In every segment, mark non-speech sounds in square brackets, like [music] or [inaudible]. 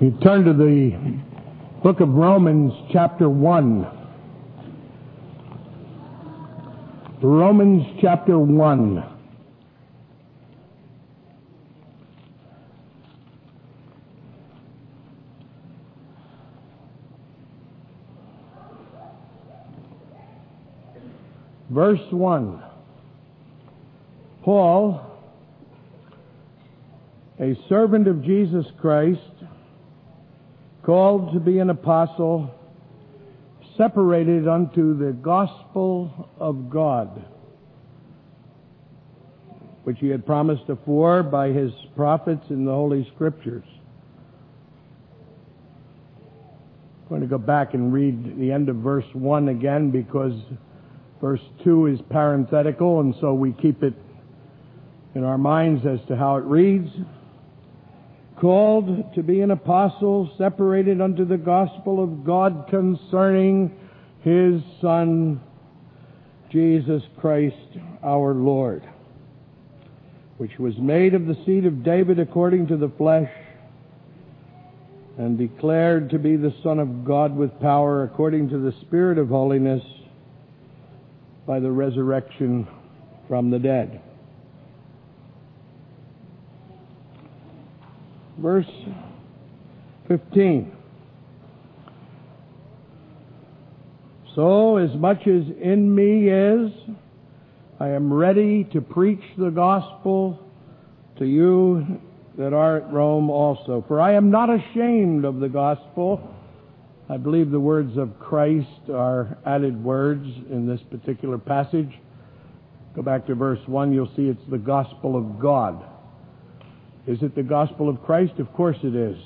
You turn to the book of Romans, chapter 1. Romans, chapter 1. Verse 1. Paul, a servant of Jesus Christ, called to be an apostle, separated unto the gospel of God, which he had promised afore by his prophets in the Holy Scriptures. I'm going to go back and read the end of verse 1 again because verse 2 is parenthetical and so we keep it in our minds as to how it reads called to be an apostle, separated unto the gospel of God concerning his Son, Jesus Christ our Lord, which was made of the seed of David according to the flesh, and declared to be the Son of God with power according to the Spirit of holiness by the resurrection from the dead. Verse 15. So, as much as in me is, I am ready to preach the gospel to you that are at Rome also. For I am not ashamed of the gospel. I believe the words of Christ are added words in this particular passage. Go back to verse 1, you'll see it's the gospel of God. Is it the gospel of Christ? Of course it is.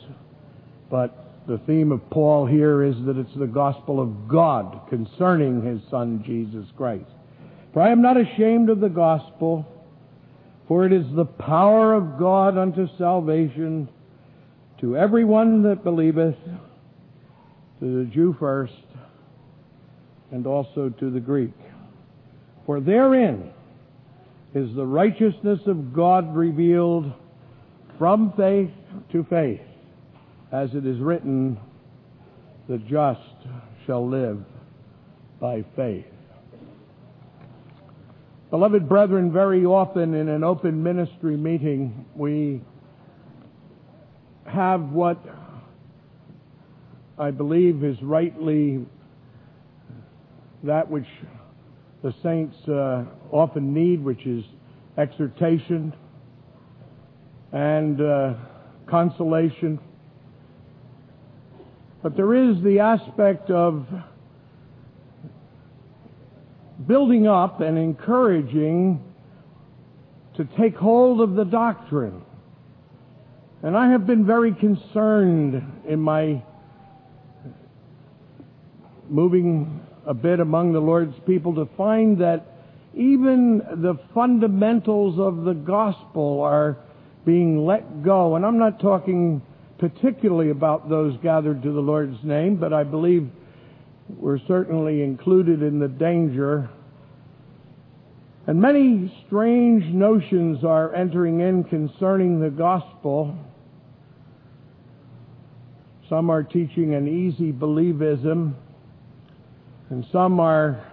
But the theme of Paul here is that it's the gospel of God concerning his Son Jesus Christ. For I am not ashamed of the gospel, for it is the power of God unto salvation to everyone that believeth, to the Jew first, and also to the Greek. For therein is the righteousness of God revealed from faith to faith, as it is written, the just shall live by faith. Beloved brethren, very often in an open ministry meeting, we have what I believe is rightly that which the saints uh, often need, which is exhortation, and uh, consolation. But there is the aspect of building up and encouraging to take hold of the doctrine. And I have been very concerned in my moving a bit among the Lord's people to find that even the fundamentals of the gospel are being let go. And I'm not talking particularly about those gathered to the Lord's name, but I believe we're certainly included in the danger. And many strange notions are entering in concerning the gospel. Some are teaching an easy believism, and some are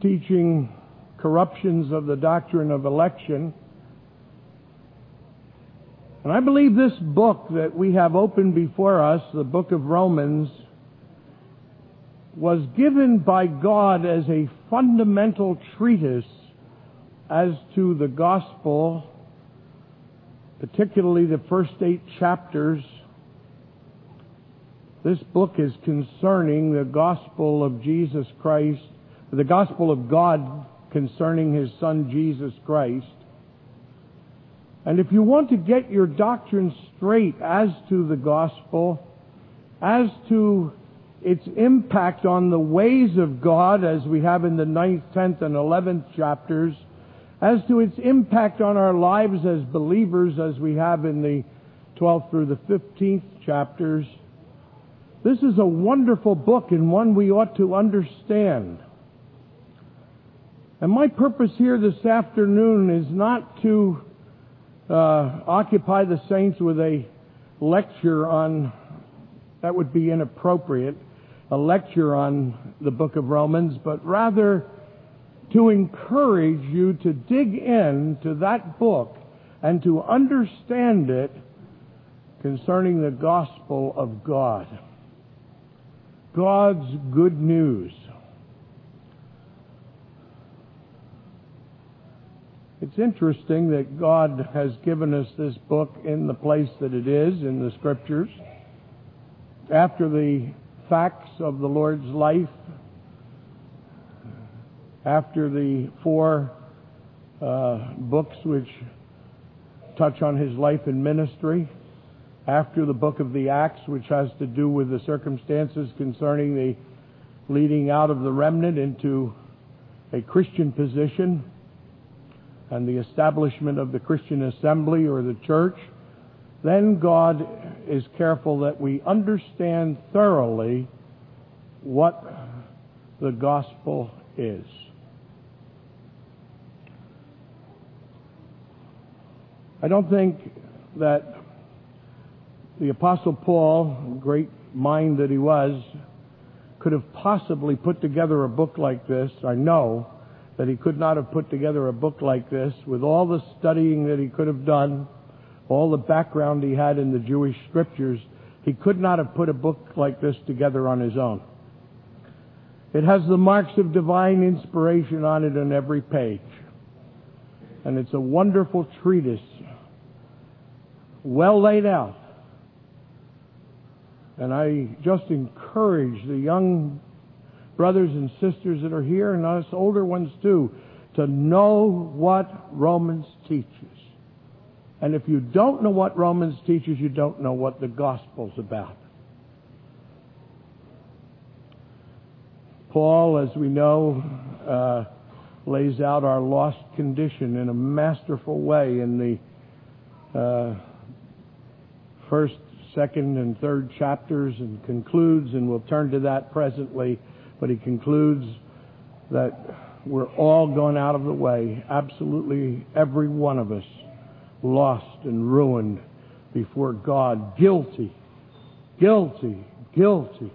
teaching corruptions of the doctrine of election. And I believe this book that we have open before us, the book of Romans, was given by God as a fundamental treatise as to the gospel, particularly the first eight chapters. This book is concerning the gospel of Jesus Christ, the gospel of God concerning His Son Jesus Christ. And if you want to get your doctrine straight as to the gospel, as to its impact on the ways of God, as we have in the 9th, 10th, and 11th chapters, as to its impact on our lives as believers, as we have in the 12th through the 15th chapters, this is a wonderful book and one we ought to understand. And my purpose here this afternoon is not to uh, occupy the saints with a lecture on, that would be inappropriate, a lecture on the book of Romans, but rather to encourage you to dig into that book and to understand it concerning the gospel of God. God's good news. It's interesting that God has given us this book in the place that it is in the scriptures. After the facts of the Lord's life, after the four uh, books which touch on his life and ministry, after the book of the Acts, which has to do with the circumstances concerning the leading out of the remnant into a Christian position and the establishment of the Christian assembly or the church, then God is careful that we understand thoroughly what the gospel is. I don't think that the Apostle Paul, great mind that he was, could have possibly put together a book like this. I know that he could not have put together a book like this with all the studying that he could have done, all the background he had in the Jewish scriptures. He could not have put a book like this together on his own. It has the marks of divine inspiration on it on every page. And it's a wonderful treatise, well laid out and I just encourage the young brothers and sisters that are here and us older ones too to know what Romans teaches. And if you don't know what Romans teaches, you don't know what the gospel's about. Paul, as we know, uh, lays out our lost condition in a masterful way in the uh, first second and third chapters and concludes, and we'll turn to that presently, but he concludes that we're all gone out of the way, absolutely every one of us, lost and ruined before God, guilty, guilty, guilty.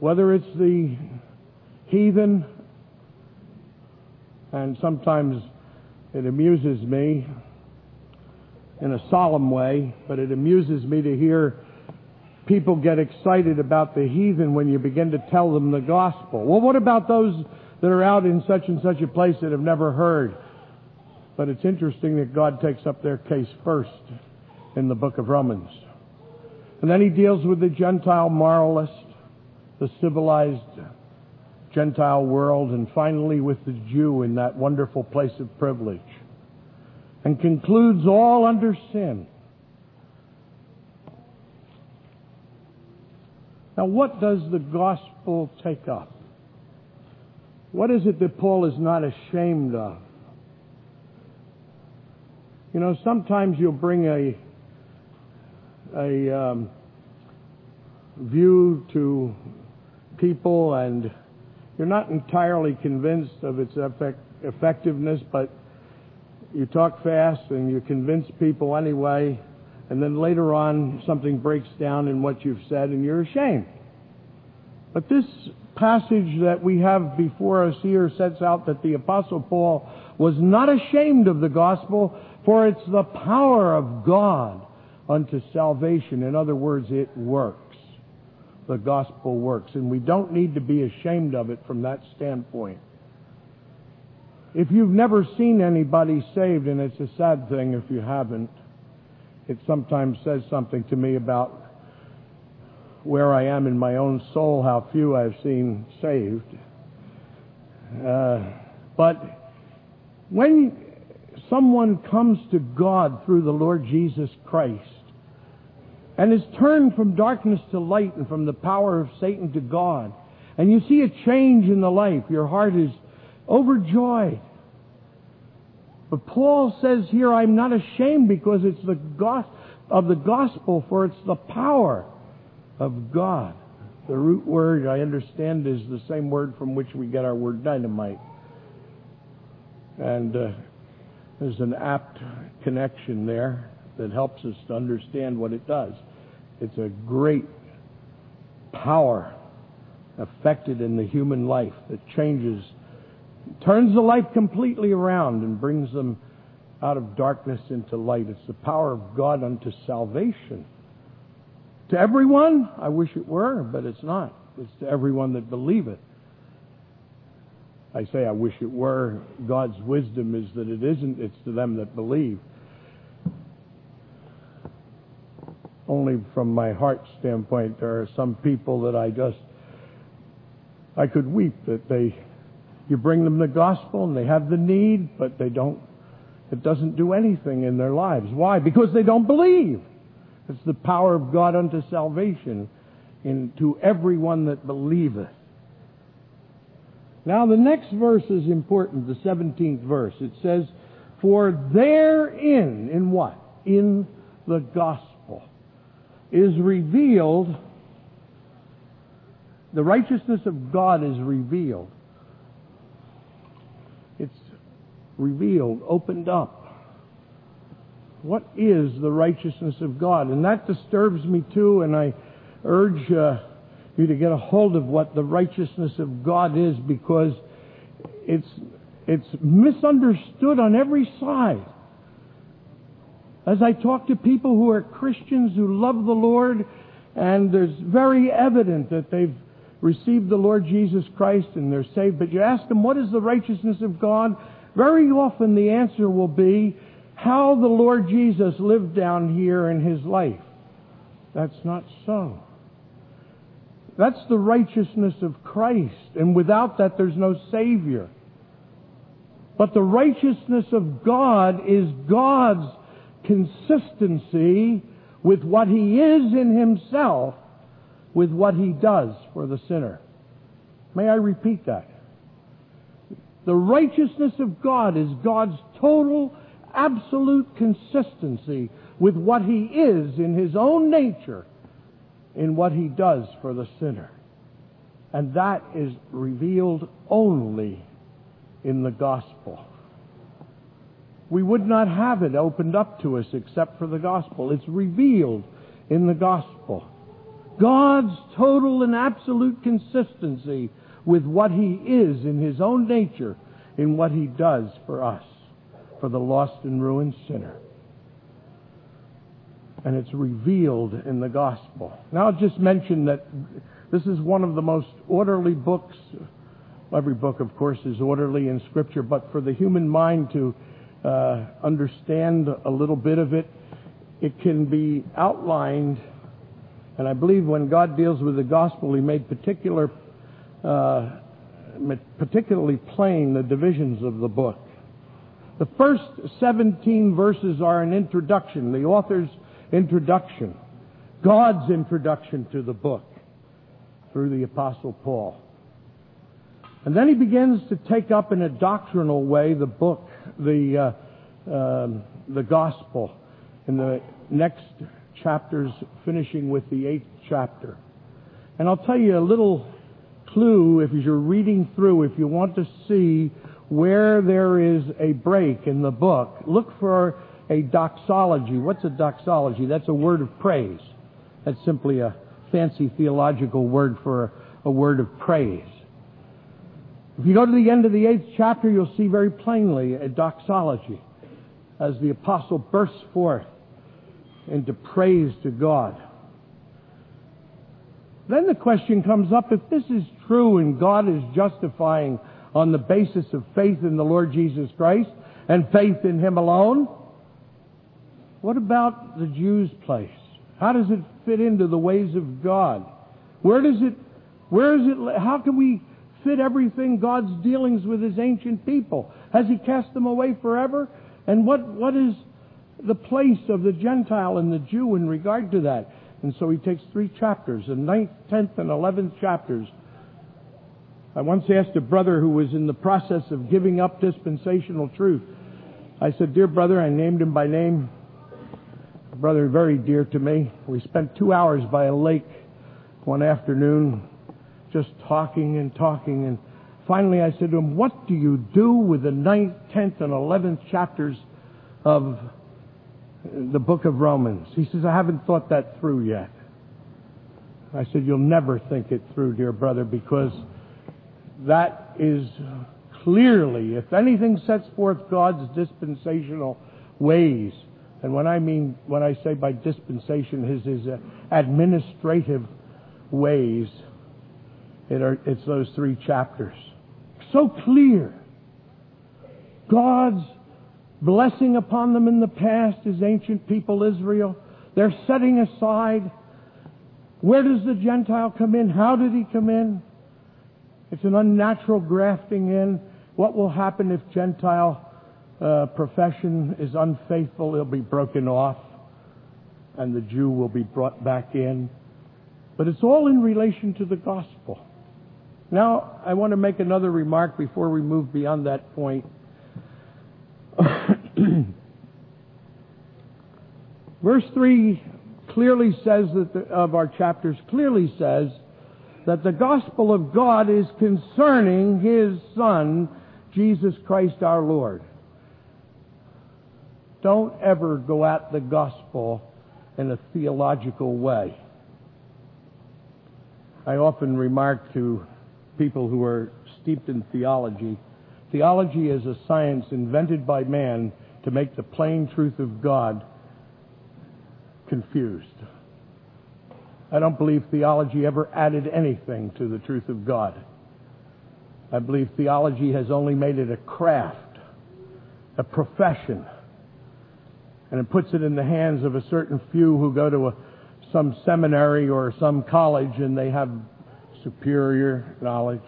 Whether it's the heathen, and sometimes it amuses me in a solemn way, but it amuses me to hear people get excited about the heathen when you begin to tell them the gospel. Well, what about those that are out in such and such a place that have never heard? But it's interesting that God takes up their case first in the book of Romans. And then he deals with the Gentile moralist, the civilized Gentile world, and finally with the Jew in that wonderful place of privilege and concludes all under sin. Now, what does the gospel take up? What is it that Paul is not ashamed of? You know, sometimes you'll bring a a um, view to people, and you're not entirely convinced of its effect, effectiveness, but you talk fast and you convince people anyway, and then later on something breaks down in what you've said and you're ashamed. But this passage that we have before us here sets out that the Apostle Paul was not ashamed of the gospel, for it's the power of God unto salvation. In other words, it works. The gospel works. And we don't need to be ashamed of it from that standpoint. If you've never seen anybody saved, and it's a sad thing if you haven't, it sometimes says something to me about where I am in my own soul, how few I've seen saved. Uh, but when someone comes to God through the Lord Jesus Christ and is turned from darkness to light and from the power of Satan to God, and you see a change in the life, your heart is overjoyed. But Paul says here, I'm not ashamed because it's the gospel of the gospel, for it's the power of God. The root word, I understand, is the same word from which we get our word dynamite. And uh, there's an apt connection there. that helps us to understand what it does. It's a great power affected in the human life that changes, turns the life completely around and brings them out of darkness into light. It's the power of God unto salvation. To everyone, I wish it were, but it's not. It's to everyone that believeth. I say I wish it were. God's wisdom is that it isn't. It's to them that believe. Only from my heart standpoint, there are some people that I just, I could weep that they, you bring them the gospel and they have the need, but they don't, it doesn't do anything in their lives. Why? Because they don't believe. It's the power of God unto salvation into everyone that believeth. Now the next verse is important, the 17th verse. It says, For therein, in what? In the gospel, is revealed, the righteousness of God is revealed. It's revealed, opened up. What is the righteousness of God? And that disturbs me too, and I urge uh, you to get a hold of what the righteousness of God is because it's, it's misunderstood on every side. As I talk to people who are Christians who love the Lord, and there's very evident that they've received the Lord Jesus Christ and they're saved, but you ask them, what is the righteousness of God? Very often the answer will be how the Lord Jesus lived down here in his life. That's not so. That's the righteousness of Christ. And without that, there's no Savior. But the righteousness of God is God's consistency with what He is in Himself, with what He does for the sinner. May I repeat that? The righteousness of God is God's total, absolute consistency with what He is in His own nature in what he does for the sinner. And that is revealed only in the gospel. We would not have it opened up to us except for the gospel. It's revealed in the gospel. God's total and absolute consistency with what he is in his own nature in what he does for us, for the lost and ruined sinner and it's revealed in the gospel. Now I'll just mention that this is one of the most orderly books. Every book, of course, is orderly in Scripture, but for the human mind to uh, understand a little bit of it, it can be outlined. And I believe when God deals with the gospel, He made particular, particularly plain the divisions of the book. The first 17 verses are an introduction. The author's introduction, God's introduction to the book through the Apostle Paul. And then he begins to take up in a doctrinal way the book, the, uh, um, the gospel, in the next chapters, finishing with the eighth chapter. And I'll tell you a little clue if you're reading through, if you want to see where there is a break in the book, look for a doxology. What's a doxology? That's a word of praise. That's simply a fancy theological word for a word of praise. If you go to the end of the eighth chapter, you'll see very plainly a doxology as the apostle bursts forth into praise to God. Then the question comes up if this is true and God is justifying on the basis of faith in the Lord Jesus Christ and faith in Him alone, what about the Jews' place? How does it fit into the ways of God? Where does it, where is it, how can we fit everything God's dealings with his ancient people? Has he cast them away forever? And what, what is the place of the Gentile and the Jew in regard to that? And so he takes three chapters, the ninth, tenth, and eleventh chapters. I once asked a brother who was in the process of giving up dispensational truth. I said, Dear brother, I named him by name brother very dear to me. We spent two hours by a lake one afternoon just talking and talking. And finally I said to him, What do you do with the ninth, tenth, and eleventh chapters of the book of Romans. He says, I haven't thought that through yet. I said, You'll never think it through, dear brother, because that is clearly, if anything sets forth God's dispensational ways, and when I mean, when I say by dispensation, his, his uh, administrative ways, it are, it's those three chapters. So clear. God's blessing upon them in the past, his ancient people Israel. They're setting aside. Where does the Gentile come in? How did he come in? It's an unnatural grafting in. What will happen if Gentile uh, profession is unfaithful? It'll be broken off, and the Jew will be brought back in. But it's all in relation to the gospel. Now, I want to make another remark before we move beyond that point. [coughs] Verse 3 clearly says that the, of our chapters clearly says that the gospel of God is concerning his son Jesus Christ our Lord. Don't ever go at the gospel in a theological way. I often remark to people who are steeped in theology theology is a science invented by man to make the plain truth of God confused. I don't believe theology ever added anything to the truth of God. I believe theology has only made it a craft, a profession, and it puts it in the hands of a certain few who go to a, some seminary or some college and they have superior knowledge.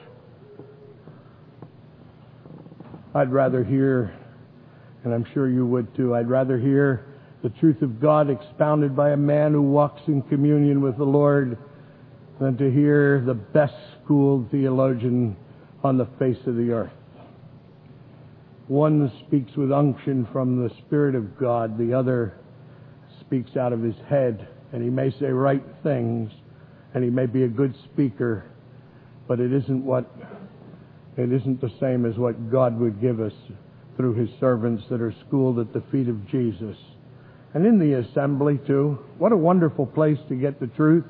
I'd rather hear, and I'm sure you would too, I'd rather hear the truth of God expounded by a man who walks in communion with the Lord than to hear the best schooled theologian on the face of the earth. One speaks with unction from the Spirit of God, the other speaks out of his head, and he may say right things, and he may be a good speaker, but it isn't what it isn't the same as what God would give us through his servants that are schooled at the feet of Jesus. And in the assembly too. What a wonderful place to get the truth.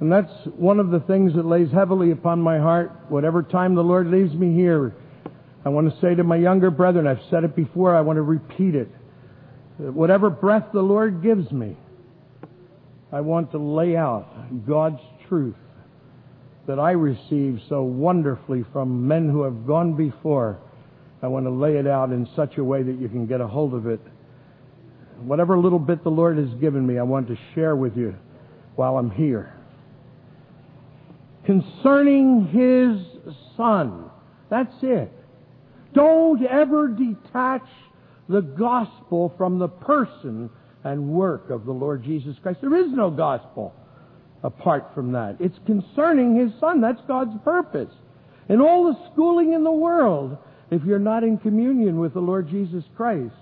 And that's one of the things that lays heavily upon my heart. Whatever time the Lord leaves me here, I want to say to my younger brethren, I've said it before, I want to repeat it. Whatever breath the Lord gives me, I want to lay out God's truth that I received so wonderfully from men who have gone before. I want to lay it out in such a way that you can get a hold of it. Whatever little bit the Lord has given me, I want to share with you while I'm here concerning his son. That's it. Don't ever detach the gospel from the person and work of the Lord Jesus Christ. There is no gospel apart from that. It's concerning his son. That's God's purpose. And all the schooling in the world, if you're not in communion with the Lord Jesus Christ,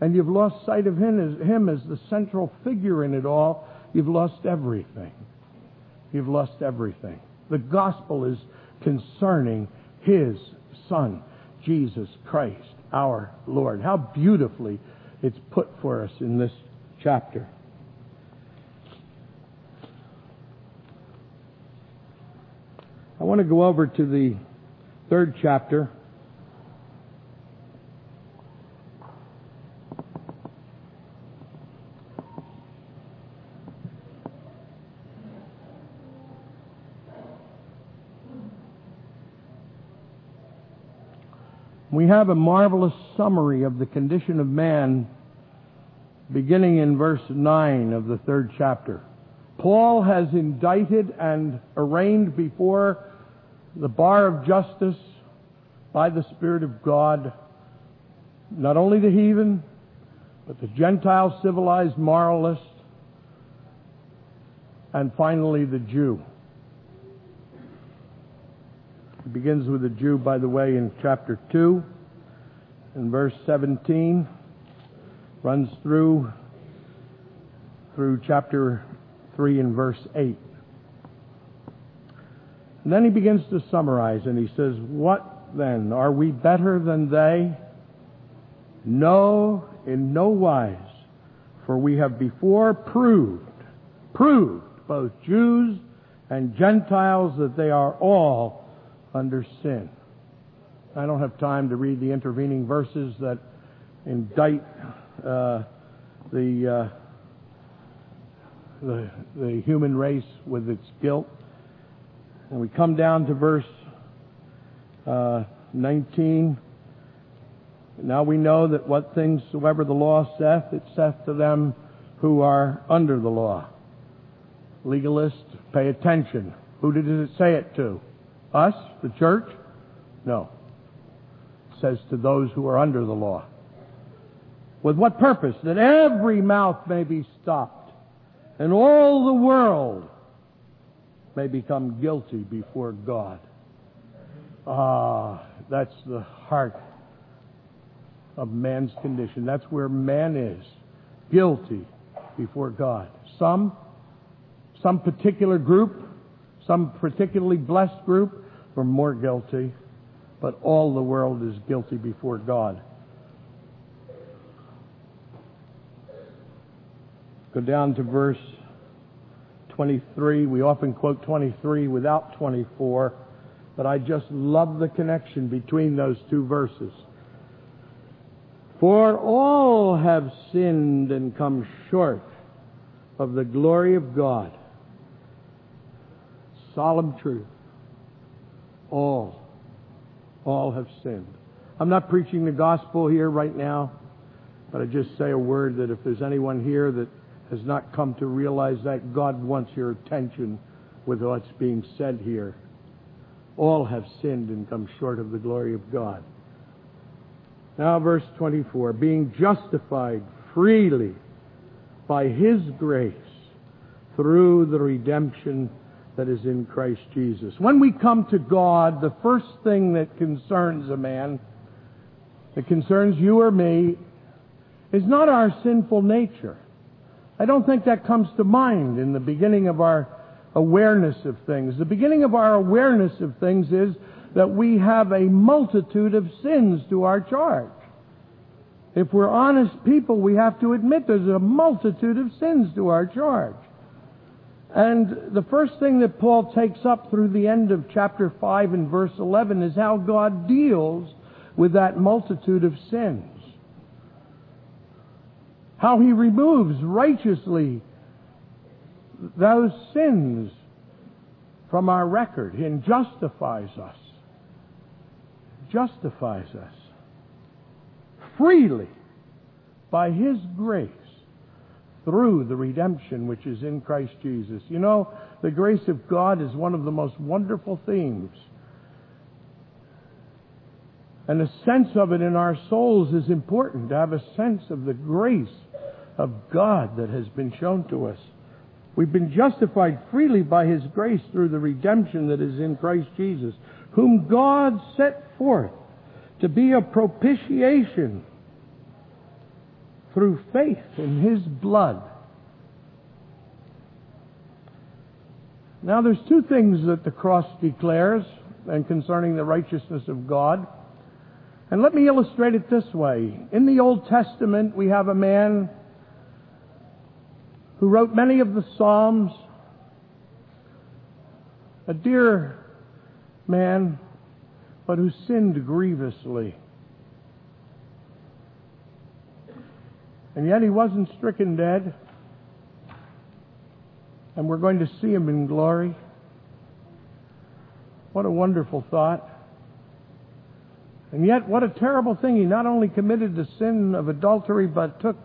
and you've lost sight of him as, him as the central figure in it all, you've lost everything. You've lost everything. The gospel is concerning His Son, Jesus Christ, our Lord. How beautifully it's put for us in this chapter. I want to go over to the third chapter we have a marvelous summary of the condition of man beginning in verse 9 of the third chapter. Paul has indicted and arraigned before the bar of justice by the Spirit of God not only the heathen, but the Gentile civilized moralist, and finally the Jew. It begins with the Jew, by the way, in chapter 2 and verse 17, runs through through chapter 3 and verse 8. And then he begins to summarize and he says, What then? Are we better than they? No, in no wise. For we have before proved, proved, both Jews and Gentiles, that they are all under sin. I don't have time to read the intervening verses that indict uh, the, uh, the the human race with its guilt. And we come down to verse uh, 19. Now we know that what things soever the law saith, it saith to them who are under the law. Legalists, pay attention. Who did it say it to? Us? The church? No. It says to those who are under the law. With what purpose? That every mouth may be stopped and all the world may become guilty before God. Ah, that's the heart of man's condition. That's where man is. Guilty before God. Some, some particular group, some particularly blessed group are more guilty, but all the world is guilty before God. Go down to verse 23. We often quote 23 without 24, but I just love the connection between those two verses. For all have sinned and come short of the glory of God. Solemn truth. All. All have sinned. I'm not preaching the gospel here right now, but I just say a word that if there's anyone here that has not come to realize that God wants your attention with what's being said here. All have sinned and come short of the glory of God. Now, verse 24 being justified freely by His grace through the redemption that is in Christ Jesus. When we come to God, the first thing that concerns a man, that concerns you or me, is not our sinful nature. I don't think that comes to mind in the beginning of our awareness of things. The beginning of our awareness of things is that we have a multitude of sins to our charge. If we're honest people, we have to admit there's a multitude of sins to our charge. And the first thing that Paul takes up through the end of chapter 5 and verse 11 is how God deals with that multitude of sins how he removes righteously those sins from our record and justifies us. Justifies us freely by his grace through the redemption which is in Christ Jesus. You know, the grace of God is one of the most wonderful themes and a sense of it in our souls is important to have a sense of the grace of God that has been shown to us. We've been justified freely by His grace through the redemption that is in Christ Jesus, whom God set forth to be a propitiation through faith in His blood. Now there's two things that the cross declares and concerning the righteousness of God. And let me illustrate it this way. In the Old Testament, we have a man who wrote many of the Psalms, a dear man, but who sinned grievously. And yet he wasn't stricken dead. And we're going to see him in glory. What a wonderful thought. And yet, what a terrible thing. He not only committed the sin of adultery, but took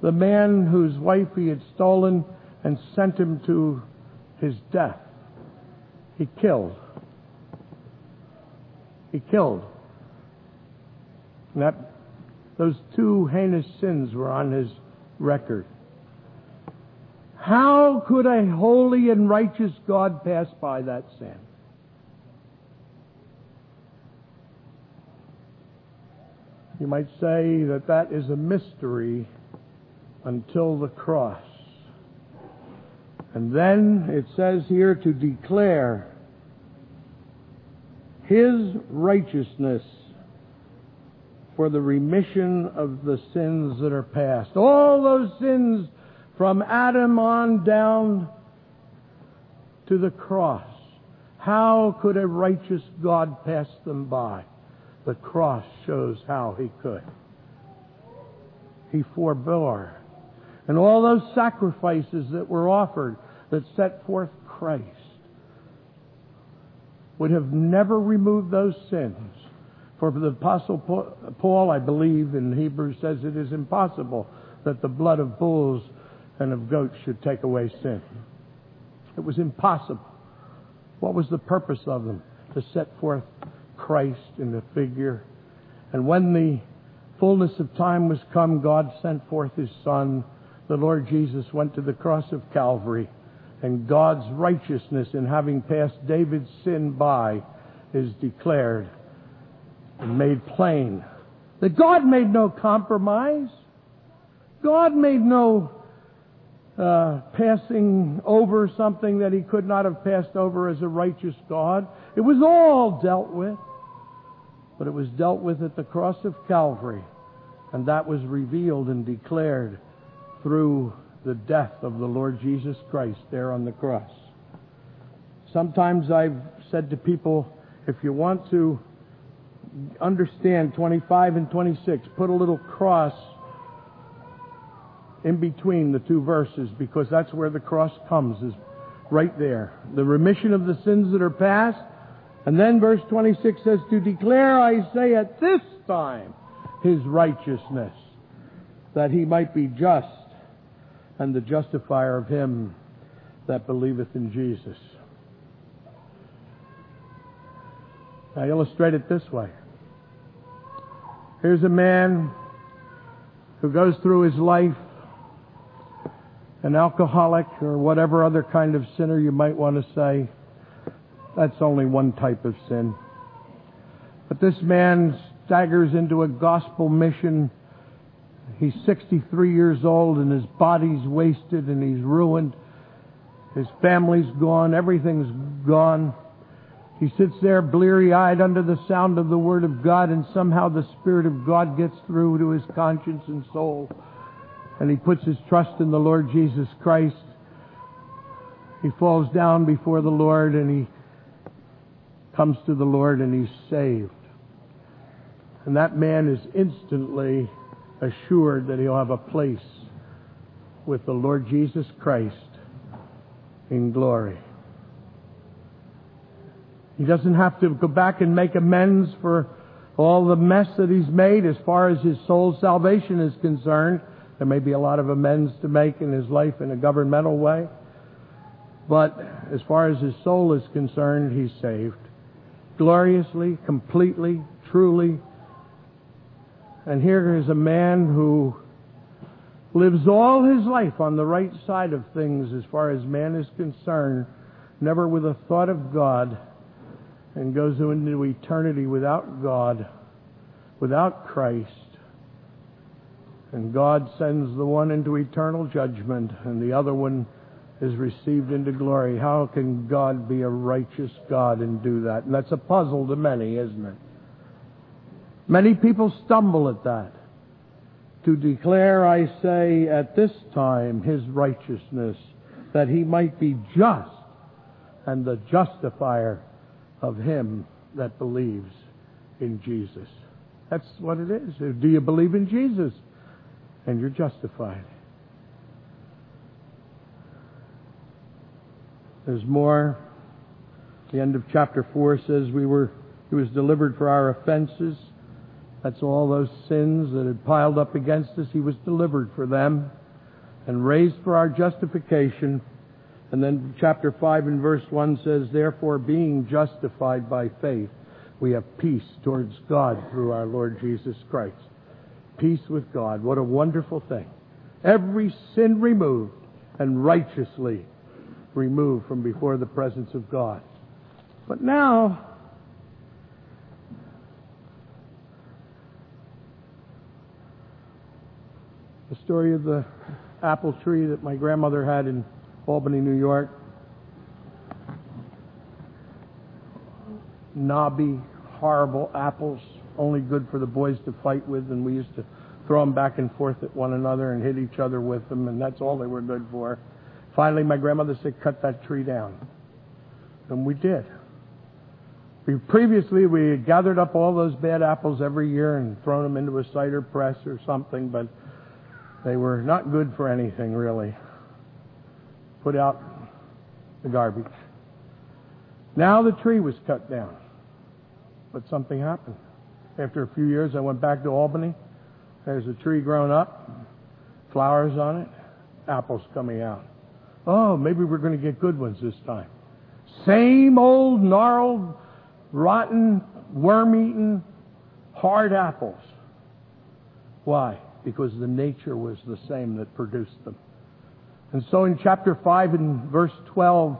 the man whose wife he had stolen and sent him to his death. He killed. He killed. And that, those two heinous sins were on his record. How could a holy and righteous God pass by that sin? You might say that that is a mystery until the cross. And then it says here to declare His righteousness for the remission of the sins that are past. All those sins from Adam on down to the cross. How could a righteous God pass them by? The cross shows how he could. He forbore. And all those sacrifices that were offered that set forth Christ would have never removed those sins. For the Apostle Paul, I believe, in Hebrews says it is impossible that the blood of bulls and of goats should take away sin. It was impossible. What was the purpose of them? To set forth Christ in the figure. And when the fullness of time was come, God sent forth His Son. The Lord Jesus went to the cross of Calvary. And God's righteousness in having passed David's sin by is declared and made plain. That God made no compromise. God made no uh, passing over something that he could not have passed over as a righteous God. It was all dealt with. But it was dealt with at the cross of Calvary. And that was revealed and declared through the death of the Lord Jesus Christ there on the cross. Sometimes I've said to people, if you want to understand 25 and 26, put a little cross in between the two verses because that's where the cross comes, is right there. The remission of the sins that are past. And then verse 26 says, To declare, I say, at this time, his righteousness, that he might be just and the justifier of him that believeth in Jesus. I illustrate it this way. Here's a man who goes through his life an alcoholic or whatever other kind of sinner you might want to say. That's only one type of sin. But this man staggers into a gospel mission. He's 63 years old and his body's wasted and he's ruined. His family's gone. Everything's gone. He sits there bleary eyed under the sound of the Word of God and somehow the Spirit of God gets through to his conscience and soul and he puts his trust in the Lord Jesus Christ. He falls down before the Lord and he comes to the Lord and he's saved. And that man is instantly assured that he'll have a place with the Lord Jesus Christ in glory. He doesn't have to go back and make amends for all the mess that he's made as far as his soul's salvation is concerned. There may be a lot of amends to make in his life in a governmental way. But as far as his soul is concerned, he's saved. Gloriously, completely, truly. And here is a man who lives all his life on the right side of things as far as man is concerned, never with a thought of God, and goes into eternity without God, without Christ, and God sends the one into eternal judgment, and the other one is received into glory. How can God be a righteous God and do that? And that's a puzzle to many, isn't it? Many people stumble at that. To declare, I say, at this time his righteousness, that he might be just and the justifier of him that believes in Jesus. That's what it is. Do you believe in Jesus? and you're justified. There's more. The end of chapter 4 says we were he was delivered for our offenses. That's all those sins that had piled up against us. He was delivered for them and raised for our justification. And then chapter 5 and verse 1 says, Therefore, being justified by faith, we have peace towards God through our Lord Jesus Christ peace with God. What a wonderful thing. Every sin removed and righteously removed from before the presence of God. But now, story of the apple tree that my grandmother had in Albany, New York. Knobby, horrible apples only good for the boys to fight with, and we used to throw them back and forth at one another and hit each other with them, and that's all they were good for. Finally, my grandmother said, cut that tree down. And we did. We, previously, we had gathered up all those bad apples every year and thrown them into a cider press or something, but they were not good for anything, really. Put out the garbage. Now the tree was cut down. But something happened. After a few years, I went back to Albany. There's a tree grown up, flowers on it, apples coming out. Oh, maybe we're going to get good ones this time. Same old gnarled, rotten, worm-eaten, hard apples. Why? Because the nature was the same that produced them. And so in chapter 5 and verse 12,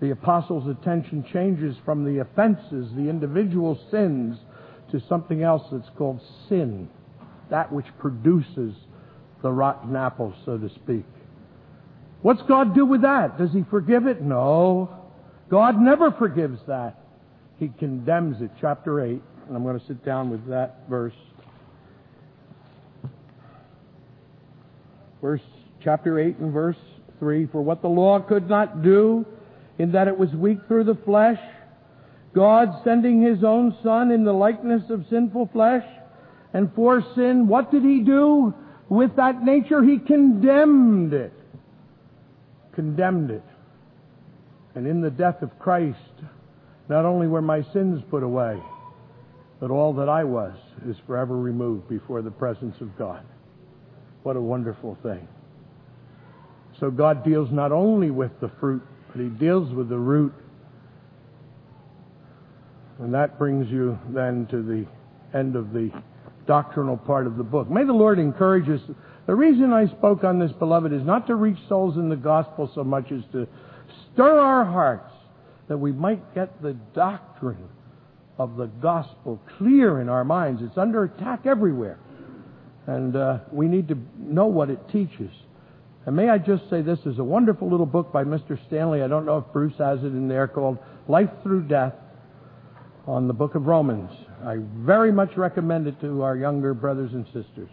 the apostle's attention changes from the offenses, the individual sins, to something else that's called sin. That which produces the rotten apples, so to speak. What's God do with that? Does He forgive it? No. God never forgives that. He condemns it. Chapter 8. And I'm going to sit down with that verse. Verse, chapter 8 and verse 3. For what the law could not do, in that it was weak through the flesh, God sending His own Son in the likeness of sinful flesh, and for sin, what did He do with that nature? He condemned it. Condemned it. And in the death of Christ, not only were my sins put away, but all that I was is forever removed before the presence of God. What a wonderful thing. So God deals not only with the fruit, but He deals with the root. And that brings you then to the end of the doctrinal part of the book. May the Lord encourage us. The reason I spoke on this, beloved, is not to reach souls in the gospel so much as to stir our hearts that we might get the doctrine of the gospel clear in our minds. It's under attack everywhere. And uh, we need to know what it teaches. And may I just say this is a wonderful little book by Mr. Stanley. I don't know if Bruce has it in there called Life Through Death on the book of Romans. I very much recommend it to our younger brothers and sisters.